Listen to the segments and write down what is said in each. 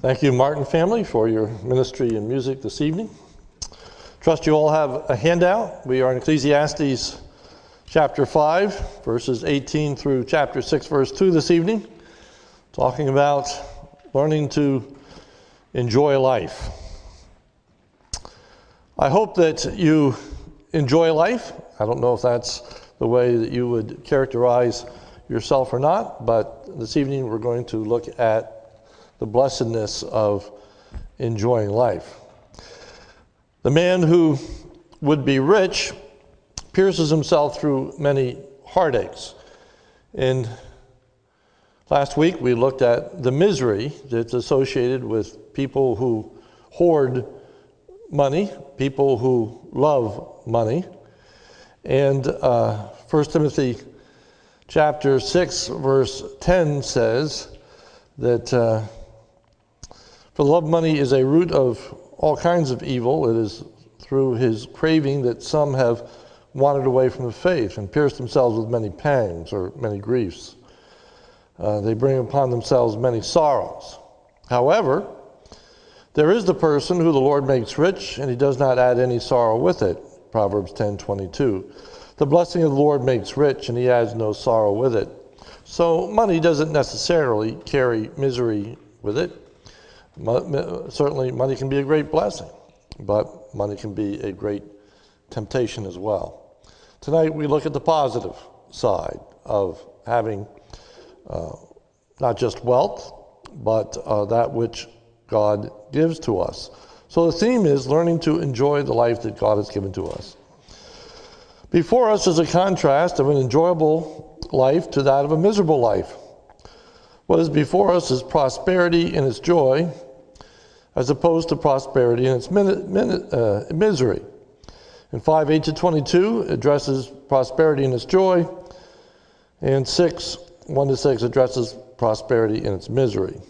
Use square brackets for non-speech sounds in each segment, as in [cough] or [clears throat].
Thank you, Martin family, for your ministry and music this evening. Trust you all have a handout. We are in Ecclesiastes chapter 5, verses 18 through chapter 6, verse 2 this evening, talking about learning to enjoy life. I hope that you enjoy life. I don't know if that's the way that you would characterize yourself or not, but this evening we're going to look at the blessedness of enjoying life. The man who would be rich pierces himself through many heartaches. And last week we looked at the misery that's associated with people who hoard money, people who love money. And uh, 1 Timothy chapter 6, verse 10 says that. Uh, for love of money is a root of all kinds of evil. It is through his craving that some have wandered away from the faith and pierced themselves with many pangs or many griefs. Uh, they bring upon themselves many sorrows. However, there is the person who the Lord makes rich, and he does not add any sorrow with it. Proverbs 10:22. The blessing of the Lord makes rich, and he adds no sorrow with it. So money doesn't necessarily carry misery with it. Certainly, money can be a great blessing, but money can be a great temptation as well. Tonight, we look at the positive side of having uh, not just wealth, but uh, that which God gives to us. So the theme is learning to enjoy the life that God has given to us. Before us is a contrast of an enjoyable life to that of a miserable life. What is before us is prosperity and its joy, as opposed to prosperity and its min- min- uh, misery. In 5 8 to 22 addresses prosperity and its joy, and 6 1 to 6 addresses prosperity and its misery.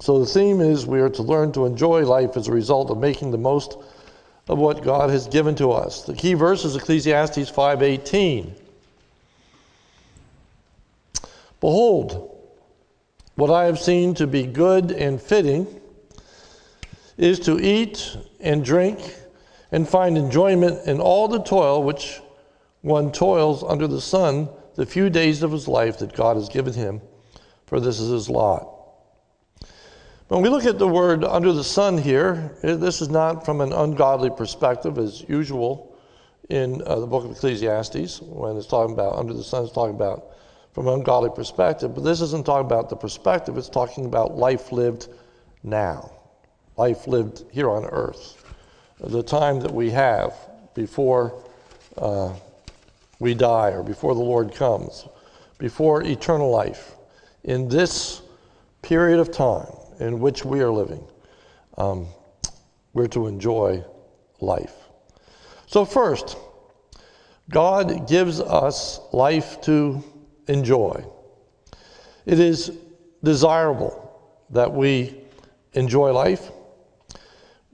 So the theme is we are to learn to enjoy life as a result of making the most of what God has given to us. The key verse is Ecclesiastes 5:18. Behold, what I have seen to be good and fitting is to eat and drink and find enjoyment in all the toil which one toils under the sun the few days of his life that God has given him, for this is his lot. When we look at the word under the sun here, this is not from an ungodly perspective as usual in uh, the book of Ecclesiastes when it's talking about under the sun, it's talking about from an ungodly perspective, but this isn't talking about the perspective, it's talking about life lived now life lived here on earth, the time that we have before uh, we die or before the Lord comes, before eternal life, in this period of time in which we are living, um, we're to enjoy life. So, first, God gives us life to enjoy. It is desirable that we enjoy life.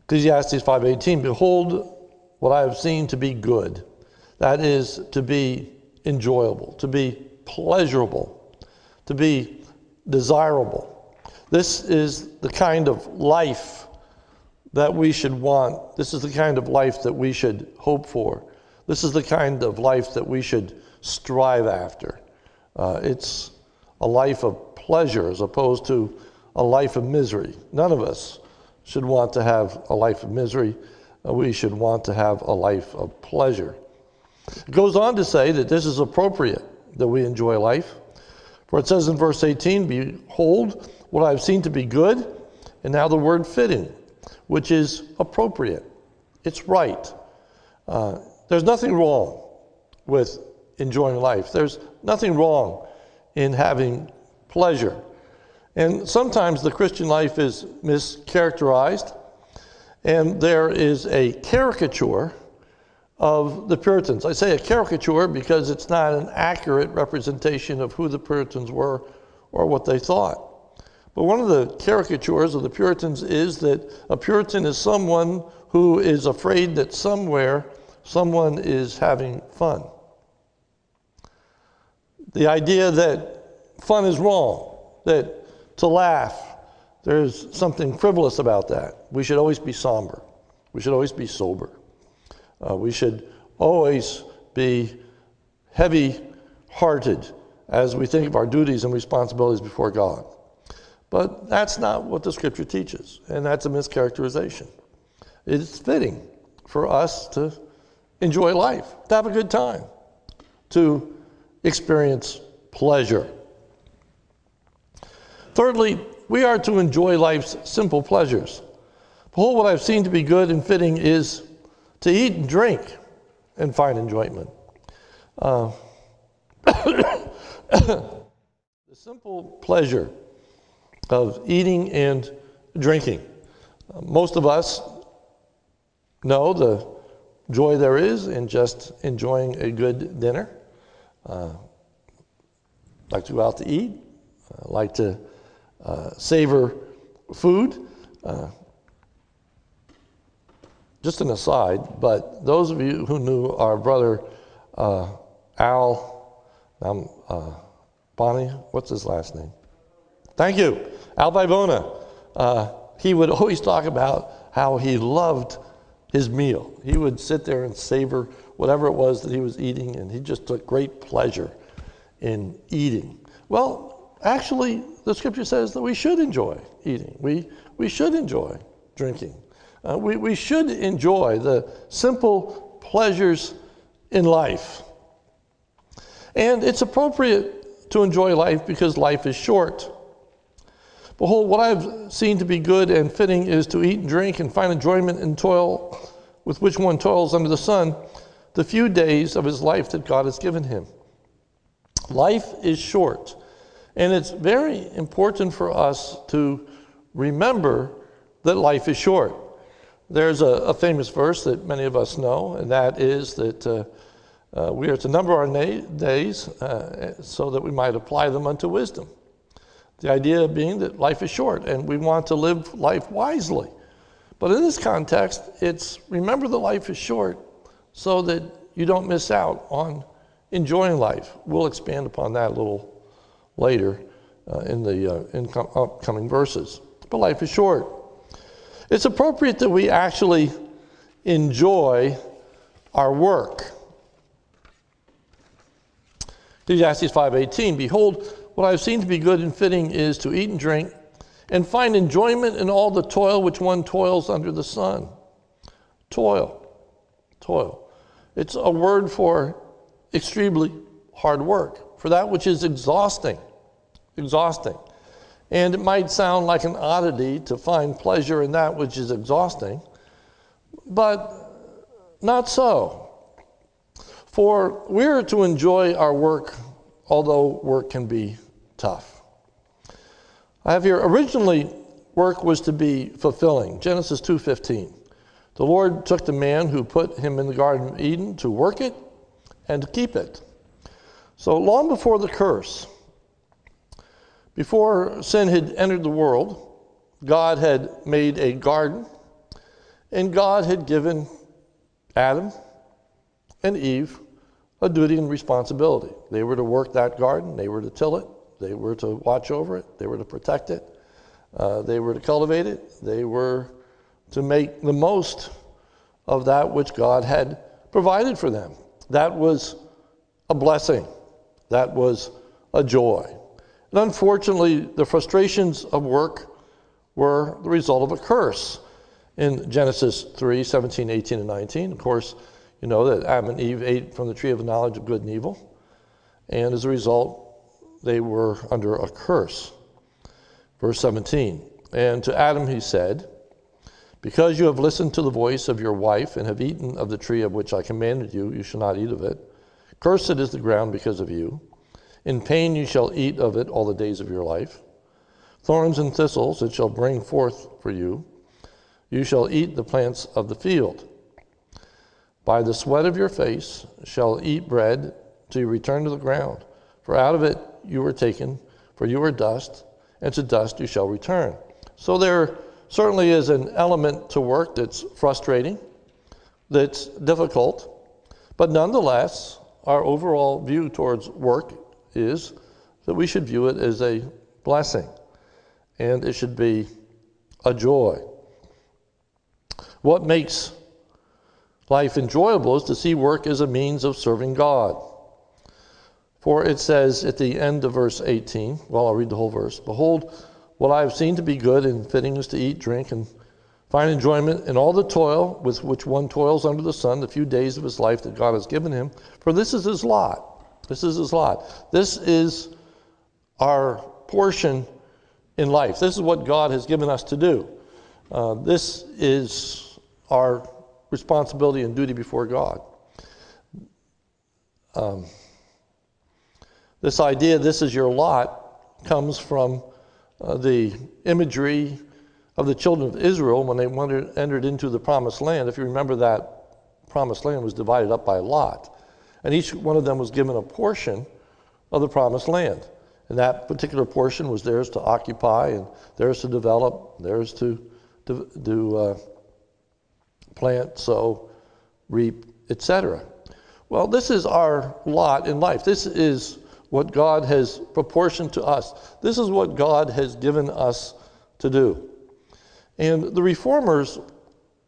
Ecclesiastes 5:18 Behold what I have seen to be good that is to be enjoyable to be pleasurable to be desirable. This is the kind of life that we should want. This is the kind of life that we should hope for. This is the kind of life that we should strive after. Uh, it's a life of pleasure as opposed to a life of misery. None of us should want to have a life of misery. Uh, we should want to have a life of pleasure. It goes on to say that this is appropriate that we enjoy life. For it says in verse 18, Behold, what I have seen to be good, and now the word fitting, which is appropriate. It's right. Uh, there's nothing wrong with enjoying life, there's nothing wrong in having pleasure. And sometimes the Christian life is mischaracterized, and there is a caricature of the Puritans. I say a caricature because it's not an accurate representation of who the Puritans were or what they thought. But one of the caricatures of the Puritans is that a Puritan is someone who is afraid that somewhere someone is having fun. The idea that fun is wrong, that to laugh, there's something frivolous about that. We should always be somber. We should always be sober. Uh, we should always be heavy hearted as we think of our duties and responsibilities before God. But that's not what the scripture teaches, and that's a mischaracterization. It's fitting for us to enjoy life, to have a good time, to experience pleasure. Thirdly, we are to enjoy life's simple pleasures. Behold, what I've seen to be good and fitting is to eat and drink and find enjoyment. Uh, [coughs] the simple pleasure of eating and drinking. Uh, most of us know the joy there is in just enjoying a good dinner. Uh, like to go out to eat, uh, like to uh, savor food. Uh, just an aside, but those of you who knew our brother uh, Al, um, uh, Bonnie, what's his last name? Thank you, Al Vibona. Uh, he would [laughs] always talk about how he loved his meal. He would sit there and savor whatever it was that he was eating, and he just took great pleasure in eating. Well, actually, the scripture says that we should enjoy eating, we, we should enjoy drinking. Uh, we, we should enjoy the simple pleasures in life. And it's appropriate to enjoy life because life is short. Behold, what I've seen to be good and fitting is to eat and drink and find enjoyment in toil with which one toils under the sun, the few days of his life that God has given him. Life is short, and it's very important for us to remember that life is short. There's a, a, famous verse that many of us know, and that is that uh, uh, we are to number our na- days uh, so that we might apply them unto wisdom. The idea being that life is short and we want to live life wisely. But in this context, it's remember the life is short so that you don't miss out on enjoying life. We'll expand upon that a little later uh, in the uh, in com- upcoming verses. But life is short. It's appropriate that we actually enjoy our work. Ecclesiastes 5:18 Behold what I have seen to be good and fitting is to eat and drink and find enjoyment in all the toil which one toils under the sun. Toil. Toil. It's a word for extremely hard work, for that which is exhausting. Exhausting. And it might sound like an oddity to find pleasure in that which is exhausting, but not so. For we're to enjoy our work, although work can be tough. I have here originally work was to be fulfilling. Genesis 2:15. The Lord took the man who put him in the garden of Eden to work it and to keep it. So long before the curse, before sin had entered the world, God had made a garden, and God had given Adam and Eve a duty and responsibility. They were to work that garden, they were to till it, they were to watch over it, they were to protect it, uh, they were to cultivate it, they were to make the most of that which God had provided for them. That was a blessing, that was a joy. And unfortunately, the frustrations of work were the result of a curse in Genesis 3 17, 18, and 19. Of course, you know that Adam and Eve ate from the tree of the knowledge of good and evil. And as a result, they were under a curse. Verse 17 And to Adam he said, Because you have listened to the voice of your wife and have eaten of the tree of which I commanded you, you shall not eat of it. Cursed is the ground because of you. In pain you shall eat of it all the days of your life. Thorns and thistles it shall bring forth for you. You shall eat the plants of the field. By the sweat of your face shall eat bread till you return to the ground. For out of it you were taken, for you are dust, and to dust you shall return. So there certainly is an element to work that's frustrating, that's difficult, but nonetheless, our overall view towards work is that we should view it as a blessing. and it should be a joy. What makes life enjoyable is to see work as a means of serving God. For it says at the end of verse 18, well, I'll read the whole verse Behold, what I have seen to be good and fitting is to eat, drink, and find enjoyment in all the toil with which one toils under the sun, the few days of his life that God has given him. For this is his lot. This is his lot. This is our portion in life. This is what God has given us to do. Uh, this is our responsibility and duty before God. Um, this idea, this is your lot, comes from uh, the imagery of the children of Israel when they entered into the promised land. If you remember, that promised land was divided up by lot, and each one of them was given a portion of the promised land. And that particular portion was theirs to occupy and theirs to develop, theirs to, to, uh, plant, sow, reap, etc. Well, this is our lot in life. This is what God has proportioned to us. This is what God has given us to do. And the reformers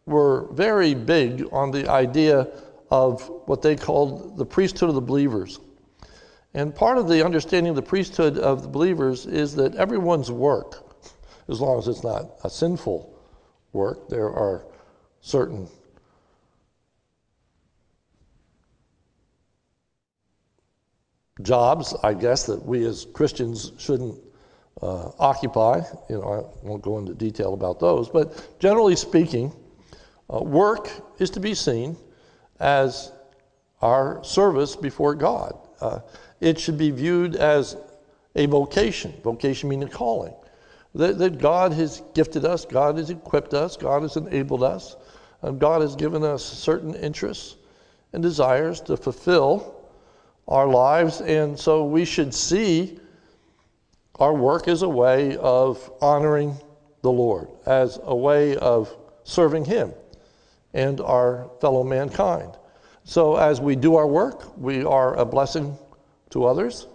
were very big on the idea of what they called the priesthood of the believers. And part of the understanding of the priesthood of the believers is that everyone's work, as long as it's not a sinful work, there are certain jobs, I guess, that we as Christians shouldn't uh, occupy. You know, I won't go into detail about those, but generally speaking, uh, work is to be seen as our service before God. Uh, it should be viewed as a vocation. Vocation meaning calling. That, that God has gifted us, God has equipped us, God has enabled us, and God has given us certain interests and desires to fulfill our lives. And so we should see our work as a way of honoring the Lord, as a way of serving Him and our fellow mankind. So as we do our work, we are a blessing to others,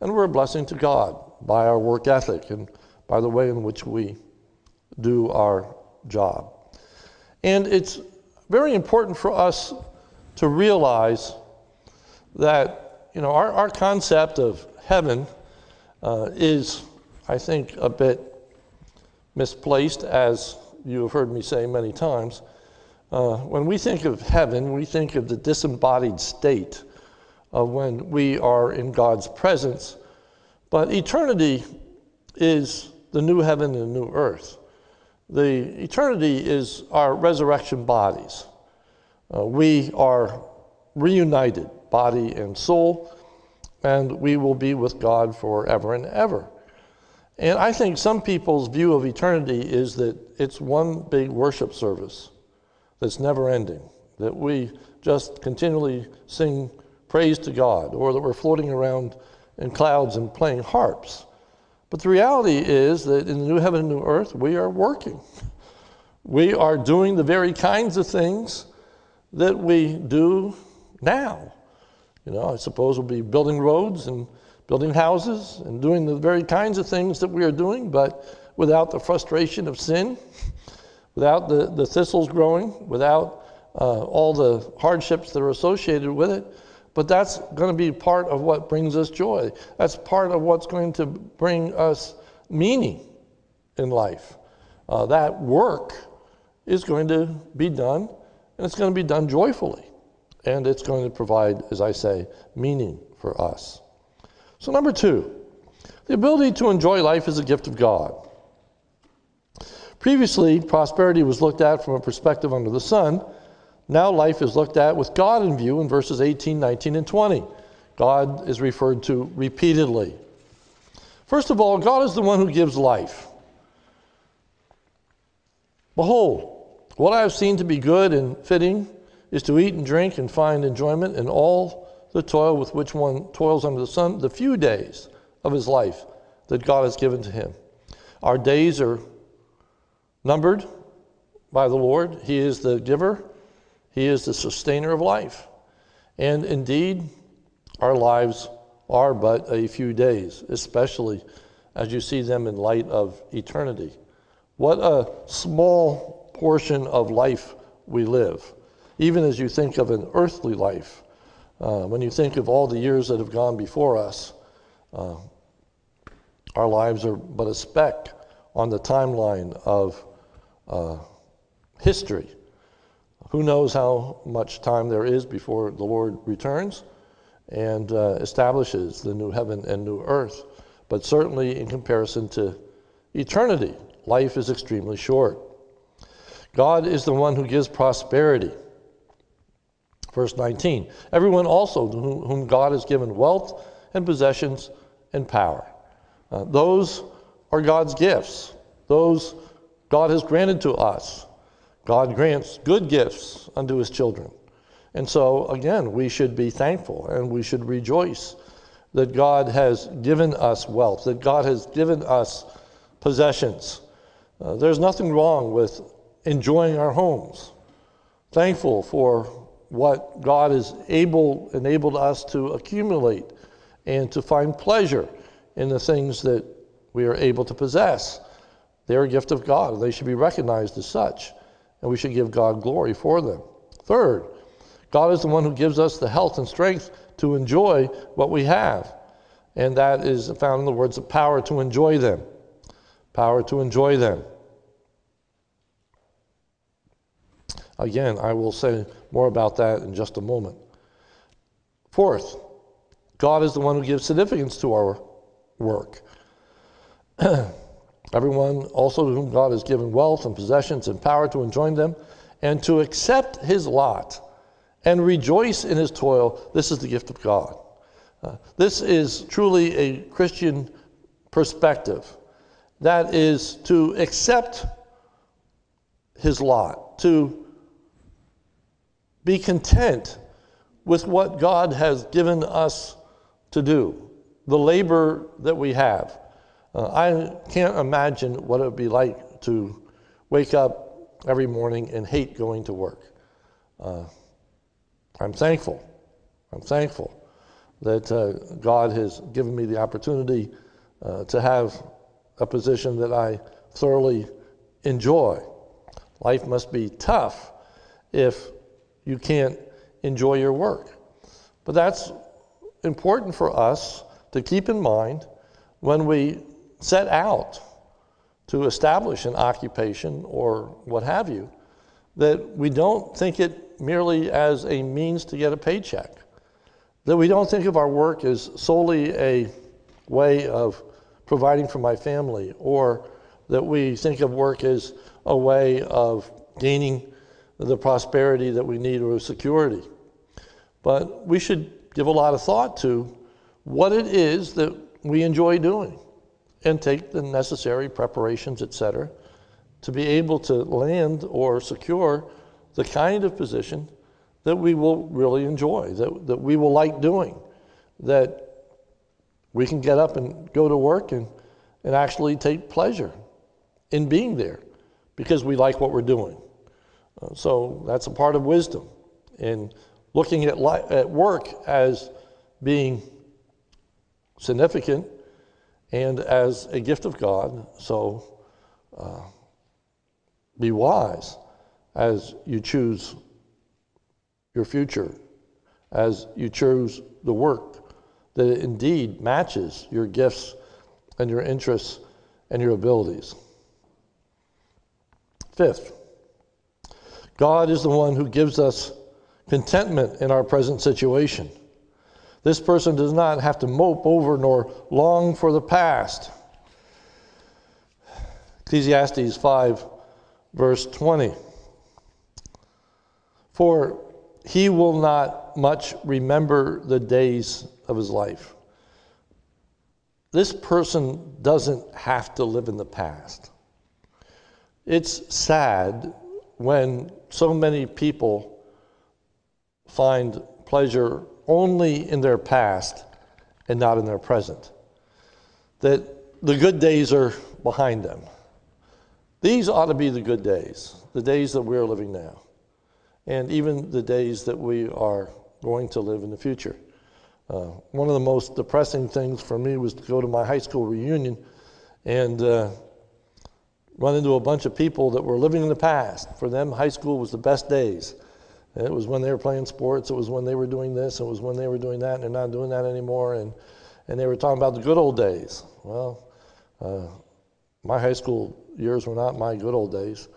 and we're a blessing to God by our work ethic and by the way in which we do our job. And it's very important for us to realize that, you know, our, our concept of heaven uh, is, I think, a bit misplaced, as you have heard me say many times. Uh, when we think of heaven, we think of the disembodied state of when we are in God's presence. But eternity is the new heaven and new earth. The eternity is our resurrection bodies. Uh, we are reunited, body and soul, and we will be with God forever and ever. And I think some people's view of eternity is that it's one big worship service that's never ending, that we just continually sing praise to God, or that we're floating around in clouds and playing harps. But the reality is that in the new heaven and new earth, we are working. [laughs] We are doing the very kinds of things that we do now. You know, I suppose we'll be building roads and building houses and doing the very kinds of things that we are doing, but without the frustration of sin, [laughs] without the, the thistles growing, without uh, all the hardships that are associated with it. But that's going to be part of what brings us joy. That's part of what's going to bring us meaning in life. Uh, that work is going to be done, and it's going to be done joyfully. And it's going to provide, as I say, meaning for us. So, number two, the ability to enjoy life is a gift of God. Previously, prosperity was looked at from a perspective under the sun. Now life is looked at with God in view in verses 18, 19, and 20. God is referred to repeatedly. First of all, God is the one who gives life. Behold, what I have seen to be good and fitting is to eat and drink and find enjoyment in all the toil with which one toils under the sun, the few days of his life that God has given to him. Our days are numbered by the Lord. He is the giver he is the sustainer of life. And indeed, our lives are but a few days, especially as you see them in light of eternity. What a small portion of life we live, even as you think of an earthly life. Uh, when you think of all the years that have gone before us, uh, our lives are but a speck on the timeline of uh, history. Who knows how much time there is before the Lord returns and uh, establishes the new heaven and new earth. But certainly, in comparison to eternity, life is extremely short. God is the one who gives prosperity. Verse 19 Everyone also whom God has given wealth and possessions and power. Uh, those are God's gifts. Those God has granted to us. God grants good gifts unto his children. And so, again, we should be thankful and we should rejoice that God has given us wealth, that God has given us possessions. Uh, there's nothing wrong with enjoying our homes. Thankful for what God has able enabled us to accumulate and to find pleasure in the things that we are able to possess. They're a gift of God. They should be recognized as such and we should give God glory for them. Third, God is the one who gives us the health and strength to enjoy what we have. And that is found in the words of power to enjoy them. Power to enjoy them. Again, I will say more about that in just a moment. Fourth, God is the one who gives significance to our work. [clears throat] Everyone also to whom God has given wealth and possessions and power to enjoy them and to accept his lot and rejoice in his toil, this is the gift of God. Uh, this is truly a Christian perspective. That is to accept his lot, to be content with what God has given us to do, the labor that we have. Uh, I can't imagine what it would be like to wake up every morning and hate going to work. Uh, I'm thankful. I'm thankful that uh, God has given me the opportunity uh, to have a position that I thoroughly enjoy. Life must be tough if you can't enjoy your work. But that's important for us to keep in mind when we set out to establish an occupation or what have you, that we don't think it merely as a means to get a paycheck, that we don't think of our work as solely a way of providing for my family, or that we think of work as a way of gaining the prosperity that we need or security. But we should give a lot of thought to what it is that we enjoy doing and take the necessary preparations, etc., to be able to land or secure the kind of position that we will really enjoy, that, that we will like doing, that we can get up and go to work and, and actually take pleasure in being there because we like what we're doing. Uh, so that's a part of wisdom in looking at, li- at work as being significant and as a gift of God. So uh, be wise as you choose your future, as you choose the work that indeed matches your gifts and your interests and your abilities. Fifth, God is the one who gives us contentment in our present situation. This person does not have to mope over nor long for the past. Ecclesiastes 5, verse 20. For he will not much remember the days of his life. This person doesn't have to live in the past. It's sad when so many people find pleasure only in their past and not in their present. That the good days are behind them. These ought to be the good days, the days that we're living now, and even the days that we are going to live in the future. Uh, one of the most depressing things for me was to go to my high school reunion and uh, run into a bunch of people that were living in the past. For them, high school was the best days. It was when they were playing sports. It was when they were doing this. It was when they were doing that, and they're not doing that anymore. And, and they were talking about the good old days. Well, uh, my high school years were not my good old days.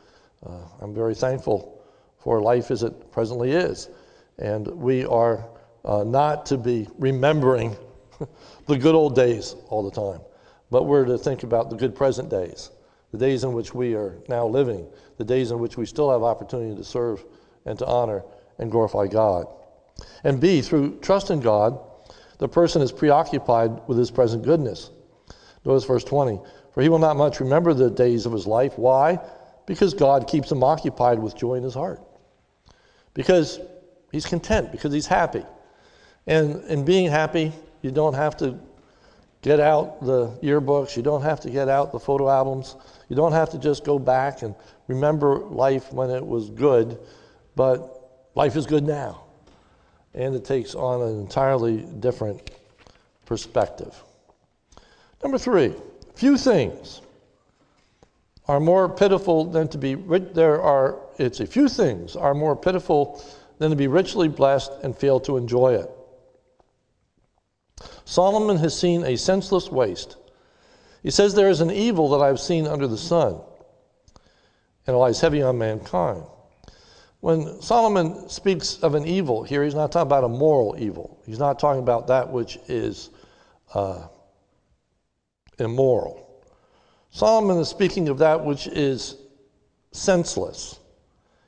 Uh, I'm very thankful for life as it presently is. And we are uh, not to be remembering [laughs] the good old days all the time, but we're to think about the good present days, the days in which we are now living, the days in which we still have opportunity to serve and to honor and glorify God. And B, through trust in God, the person is preoccupied with his present goodness. Notice verse 20. For he will not much remember the days of his life. Why? Because God keeps him occupied with joy in his heart. Because he's content, because he's happy. And in being happy, you don't have to get out the yearbooks, you don't have to get out the photo albums, you don't have to just go back and remember life when it was good, but life is good now. And it takes on an entirely different perspective. Number three, few things are more pitiful than to be rich. there are it's a few things are more pitiful than to be richly blessed and fail to enjoy it. Solomon has seen a senseless waste. He says there is an evil that I've seen under the sun, and it lies heavy on mankind. When Solomon speaks of an evil here, he's not talking about a moral evil. He's not talking about that which is uh, immoral. Solomon is speaking of that which is senseless.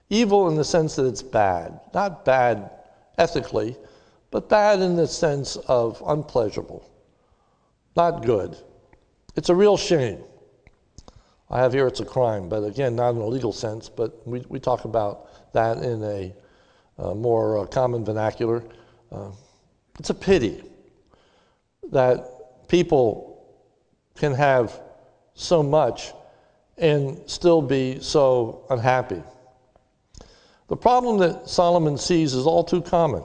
Evil in the sense that it's bad, not bad ethically, but bad in the sense of unpleasurable, not good. It's a real shame. I have here it's a crime, but again, not in a legal sense, but we, we talk about that in a uh, more uh, common vernacular. Uh, it's a pity that people can have so much and still be so unhappy. The problem that Solomon sees is all too common.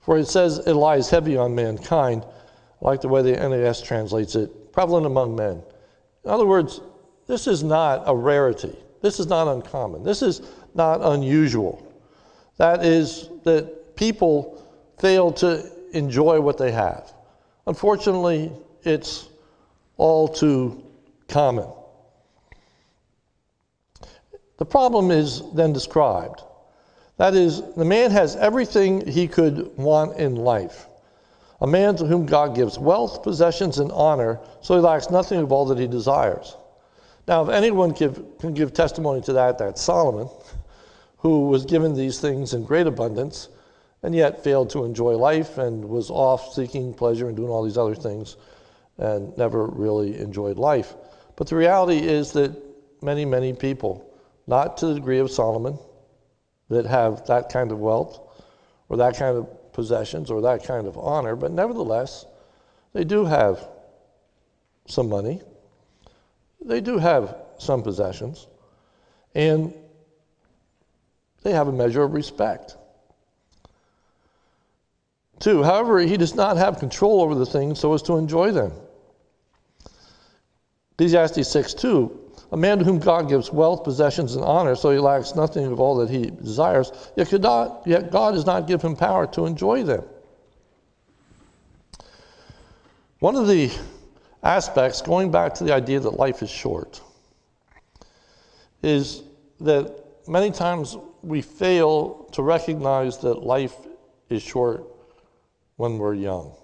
For it says it lies heavy on mankind, like the way the NAS translates it, prevalent among men. In other words, this is not a rarity. This is not uncommon. This is not unusual. That is, that people fail to enjoy what they have. Unfortunately, it's all too common. The problem is then described. That is, the man has everything he could want in life. A man to whom God gives wealth, possessions, and honor, so he lacks nothing of all that he desires. Now, if anyone give, can give testimony to that, that's Solomon, who was given these things in great abundance and yet failed to enjoy life and was off seeking pleasure and doing all these other things and never really enjoyed life. But the reality is that many, many people, not to the degree of Solomon, that have that kind of wealth or that kind of possessions or that kind of honor, but nevertheless, they do have some money, they do have some possessions, and they have a measure of respect. Two, however, he does not have control over the things so as to enjoy them. Ecclesiastes 6 2 A man to whom God gives wealth, possessions, and honor, so he lacks nothing of all that he desires, yet, not, yet God does not give him power to enjoy them. One of the aspects, going back to the idea that life is short, is that many times we fail to recognize that life is short when we're young.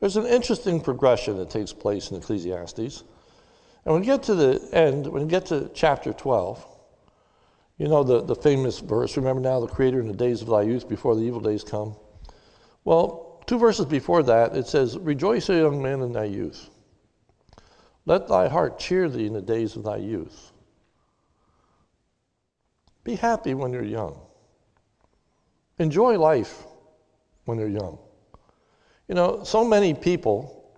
There's an interesting progression that takes place in Ecclesiastes. And when you get to the end, when you get to chapter 12, you know the, the famous verse, remember now the Creator in the days of thy youth before the evil days come? Well, two verses before that, it says, Rejoice, O young man, in thy youth. Let thy heart cheer thee in the days of thy youth. Be happy when you're young. Enjoy life when you're young. You know, so many people,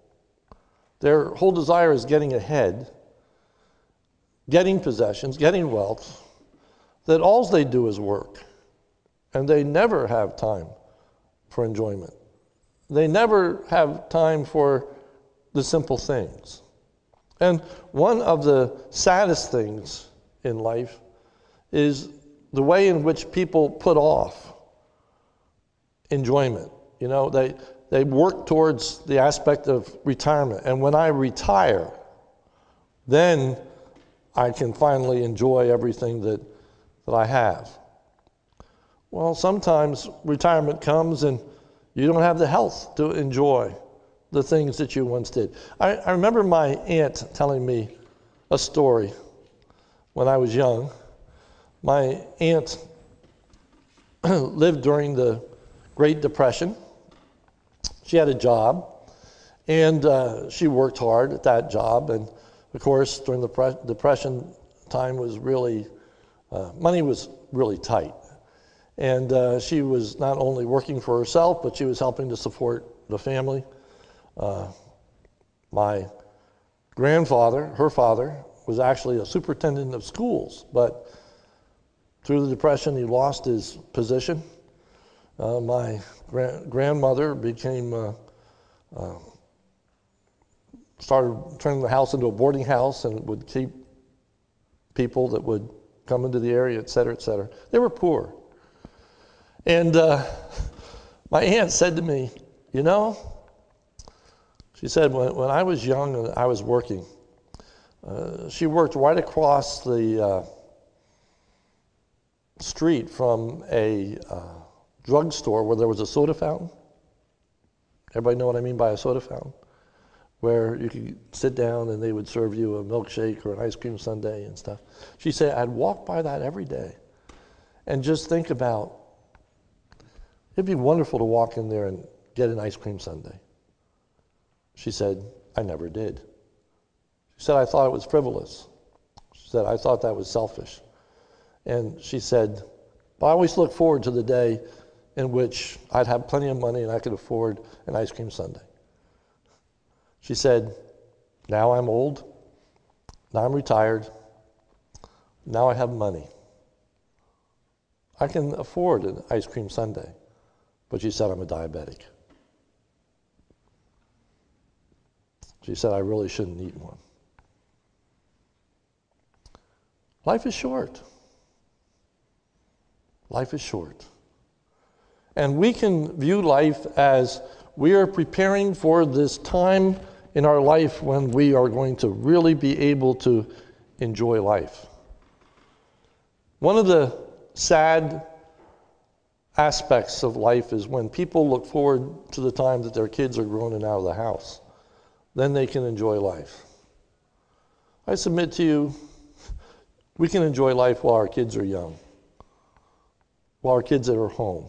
their whole desire is getting ahead getting possessions, getting wealth, that all they do is work. And they never have time for enjoyment. They never have time for the simple things. And one of the saddest things in life is the way in which people put off enjoyment. You know, they, they work towards the aspect of retirement. And when I retire, then I can finally enjoy everything that, that I have. Well, sometimes retirement comes and you don't have the health to enjoy the things that you once did. I, I remember my aunt telling me a story when I was young. My aunt [clears throat] lived during the Great Depression. She had a job, and uh, she worked hard at that job. And of course, during the pre- Depression time was really, uh, money was really tight. And uh, she was not only working for herself, but she was helping to support the family. Uh, my grandfather, her father, was actually a superintendent of schools, but through the Depression, he lost his position. Uh, my gra- grandmother became, uh, uh, started turning the house into a boarding house and would keep people that would come into the area, et cetera, et cetera. They were poor. And uh, my aunt said to me, You know, she said, when, when I was young and I was working, uh, she worked right across the uh, street from a uh, drugstore where there was a soda fountain. Everybody know what I mean by a soda fountain? Where you could sit down and they would serve you a milkshake or an ice cream sundae and stuff. She said, I'd walk by that every day and just think about it'd be wonderful to walk in there and get an ice cream sundae. She said, I never did. She said, I thought it was frivolous. She said, I thought that was selfish. And she said, I always look forward to the day in which I'd have plenty of money and I could afford an ice cream sundae. She said, Now I'm old. Now I'm retired. Now I have money. I can afford an ice cream sundae. But she said, I'm a diabetic. She said, I really shouldn't eat one. Life is short. Life is short. And we can view life as we are preparing for this time in our life when we are going to really be able to enjoy life. One of the sad aspects of life is when people look forward to the time that their kids are grown and out of the house then they can enjoy life. I submit to you, we can enjoy life while our kids are young, while our kids are home,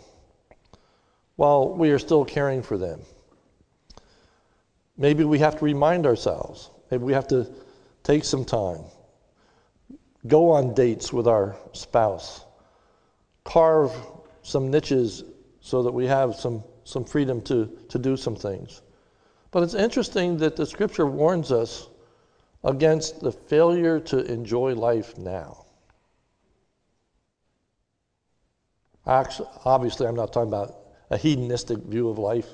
while we are still caring for them. Maybe we have to remind ourselves, maybe we have to take some time, go on dates with our spouse, carve some niches so that we have some, some freedom to, to do some things. But it's interesting that the scripture warns us against the failure to enjoy life now. Obviously, I'm not talking about a hedonistic view of life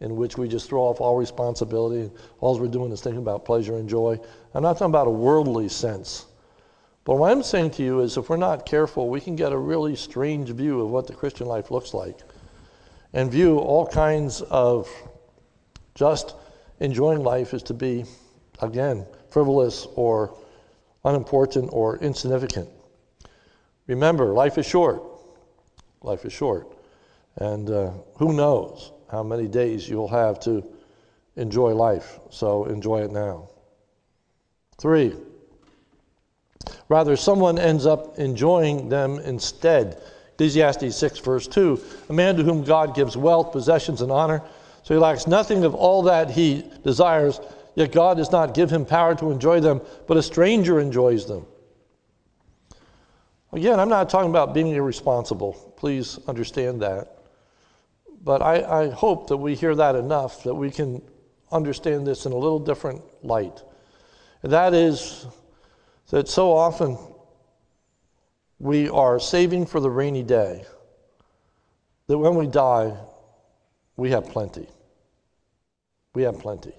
in which we just throw off all responsibility all we're doing is thinking about pleasure and joy. I'm not talking about a worldly sense. But what I'm saying to you is if we're not careful, we can get a really strange view of what the Christian life looks like and view all kinds of just enjoying life as to be, again, frivolous or unimportant or insignificant. Remember, life is short. Life is short. And uh, who knows how many days you'll have to enjoy life. So enjoy it now. Three, rather, someone ends up enjoying them instead. Ecclesiastes 6, verse 2 A man to whom God gives wealth, possessions, and honor so he lacks nothing of all that he desires, yet God does not give him power to enjoy them, but a stranger enjoys them. Again, I'm not talking about being irresponsible. Please understand that. But I, I hope that we hear that enough that we can understand this in a little different light. And that is that so often we are saving for the rainy day, that when we die, we have plenty. We have plenty.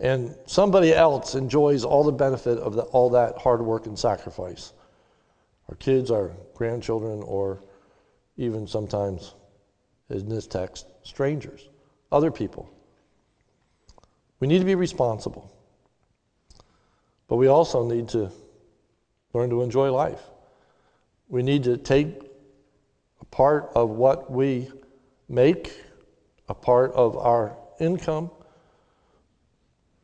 And somebody else enjoys all the benefit of the, all that hard work and sacrifice. Our kids, our grandchildren, or even sometimes, in this text, strangers, other people. We need to be responsible. But we also need to learn to enjoy life. We need to take a part of what we make, a part of our income,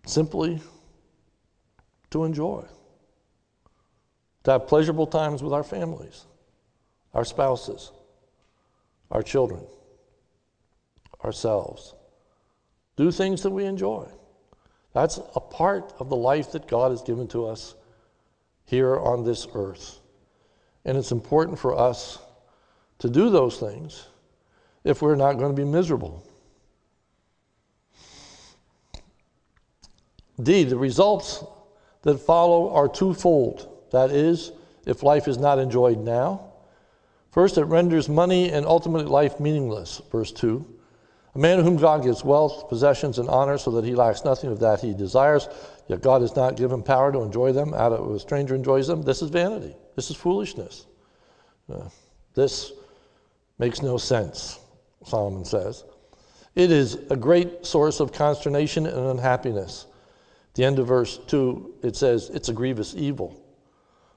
simply to enjoy, to have pleasurable times with our families, our spouses, our children, ourselves. Do things that we enjoy. That's a part of the life that God has given to us here on this earth. And it's important for us to do those things if we're not going to be miserable. D, the results that follow are twofold. That is, if life is not enjoyed now, first, it renders money and ultimately life meaningless. Verse 2. A man whom God gives wealth, possessions, and honor so that he lacks nothing of that he desires, yet God has not given power to enjoy them out of a stranger enjoys them. This is vanity. This is foolishness. Uh, this makes no sense, Solomon says. It is a great source of consternation and unhappiness. The end of verse 2, it says, it's a grievous evil.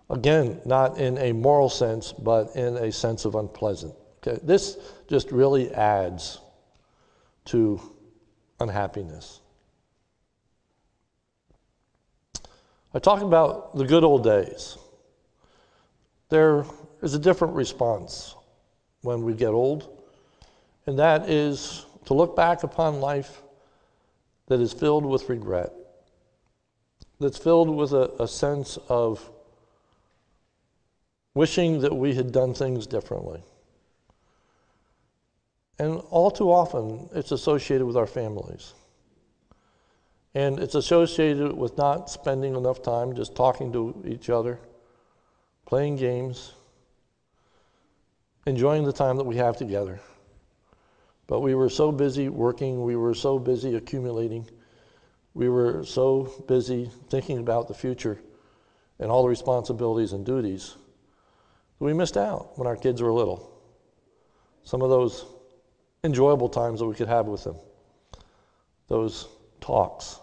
Again, not in a moral sense, but in a sense of unpleasant. Okay? This just really adds to unhappiness. I talk about the good old days. There is a different response when we get old, and that is to look back upon life that is filled with regret, that's filled with a, a sense of wishing that we had done things differently. And all too often, it's associated with our families. And it's associated with not spending enough time just talking to each other, playing games, enjoying the time that we have together. But we were so busy working, we were so busy accumulating, we were so busy thinking about the future and all the responsibilities and duties we missed out when our kids were little. Some of those enjoyable times that we could have with them, those talks,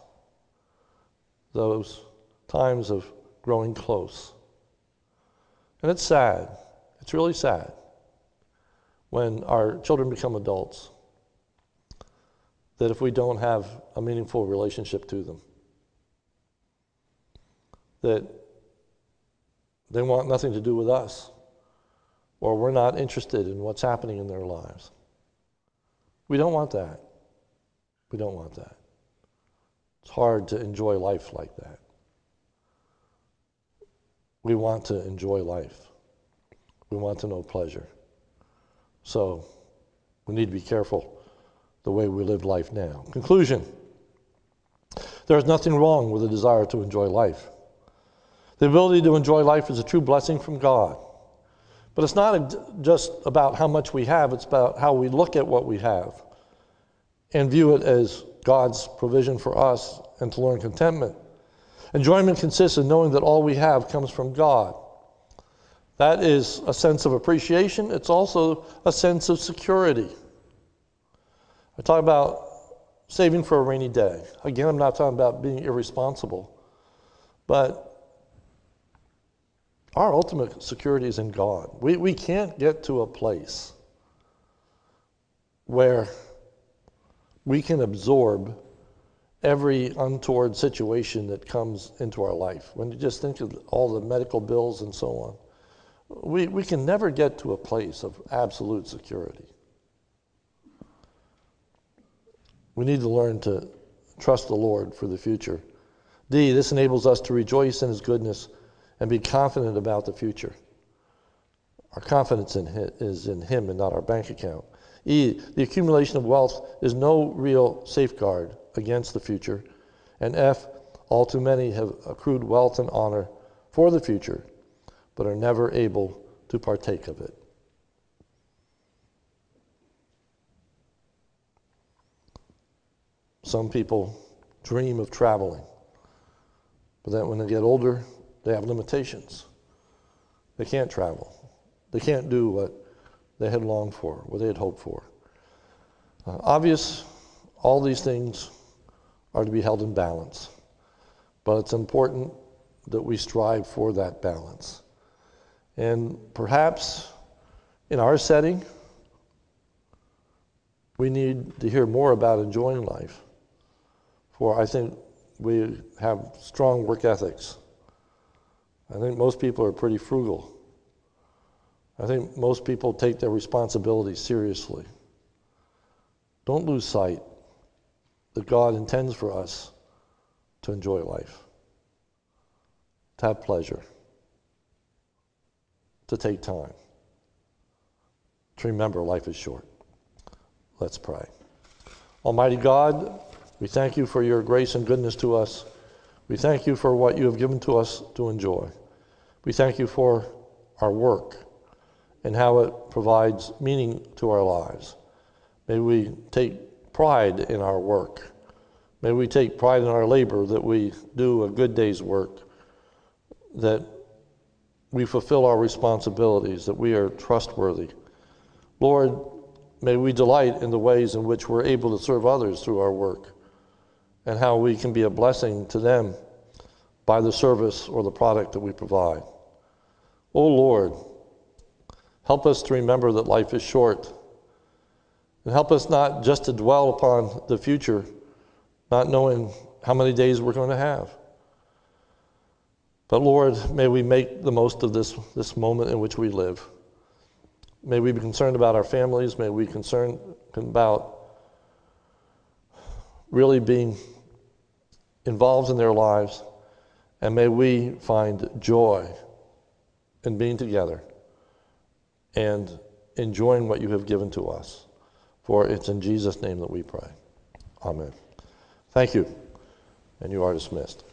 those times of growing close. And it's sad. It's really sad when our children become adults that if we don't have a meaningful relationship to them, that they want nothing to do with us, or we're not interested in what's happening in their lives. We don't want that. We don't want that. It's hard to enjoy life like that. We want to enjoy life. We want to know pleasure. So we need to be careful the way we live life now. Conclusion There is nothing wrong with a desire to enjoy life. The ability to enjoy life is a true blessing from God. But it's not just about how much we have, it's about how we look at what we have and view it as God's provision for us and to learn contentment. Enjoyment consists in knowing that all we have comes from God. That is a sense of appreciation, it's also a sense of security. I talk about saving for a rainy day. Again, I'm not talking about being irresponsible, but our ultimate security is in God. We, we can't get to a place where we can absorb every untoward situation that comes into our life. When you just think of all the medical bills and so on, we, we can never get to a place of absolute security. We need to learn to trust the Lord for the future. D, this enables us to rejoice in His goodness and be confident about the future. Our confidence in him, is in Him and not our bank account. E, the accumulation of wealth is no real safeguard against the future. And F, all too many have accrued wealth and honor for the future, but are never able to partake of it. Some people dream of traveling. But then when they get older, they have limitations. They can't travel. They can't do what they had longed for, what they had hoped for. Uh, obvious, all these things are to be held in balance. But it's important that we strive for that balance. And perhaps in our setting, we need to hear more about enjoying life. For I think we have strong work ethics. I think most people are pretty frugal. I think most people take their responsibilities seriously. Don't lose sight that God intends for us to enjoy life, to have pleasure, to take time, to remember life is short. Let's pray. Almighty God, we thank you for your grace and goodness to us. We thank you for what you have given to us to enjoy. We thank you for our work and how it provides meaning to our lives. May we take pride in our work. May we take pride in our labor that we do a good day's work, that we fulfill our responsibilities, that we are trustworthy. Lord, may we delight in the ways in which we're able to serve others through our work and how we can be a blessing to them by the service or the product that we provide. Oh Lord, help us to remember that life is short and help us not just to dwell upon the future, not knowing how many days we're going to have. But Lord, may we make the most of this, this moment in which we live. May we be concerned about our families. May we be concerned about really being involved in their lives. And may we find joy in being together and enjoying what you have given to us. For it's in Jesus' name that we pray. Amen. Thank you. And you are dismissed.